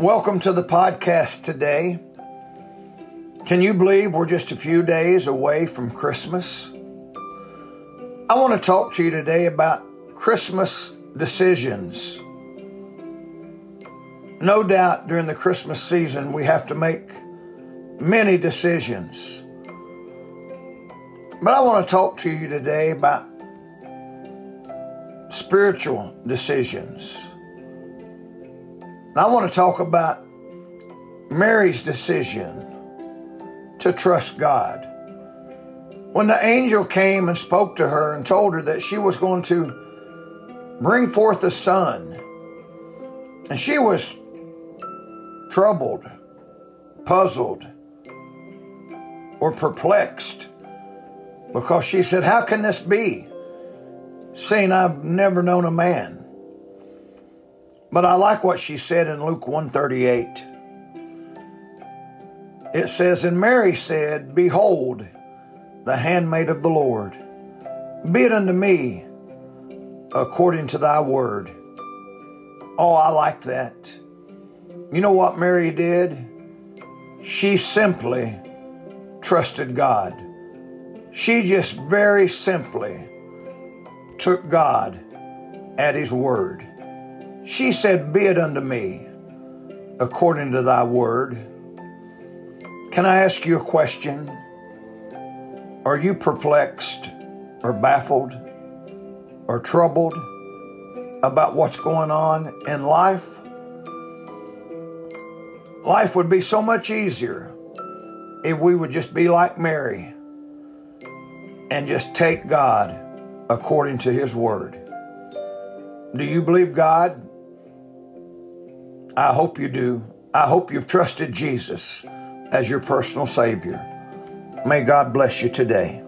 Welcome to the podcast today. Can you believe we're just a few days away from Christmas? I want to talk to you today about Christmas decisions. No doubt during the Christmas season we have to make many decisions. But I want to talk to you today about spiritual decisions. And I want to talk about Mary's decision to trust God. When the angel came and spoke to her and told her that she was going to bring forth a son, and she was troubled, puzzled, or perplexed because she said, How can this be? Seeing I've never known a man. But I like what she said in Luke 138. It says, And Mary said, Behold, the handmaid of the Lord, be it unto me according to thy word. Oh, I like that. You know what Mary did? She simply trusted God. She just very simply took God at his word. She said, Be it unto me according to thy word. Can I ask you a question? Are you perplexed or baffled or troubled about what's going on in life? Life would be so much easier if we would just be like Mary and just take God according to His Word. Do you believe God? I hope you do. I hope you've trusted Jesus as your personal Savior. May God bless you today.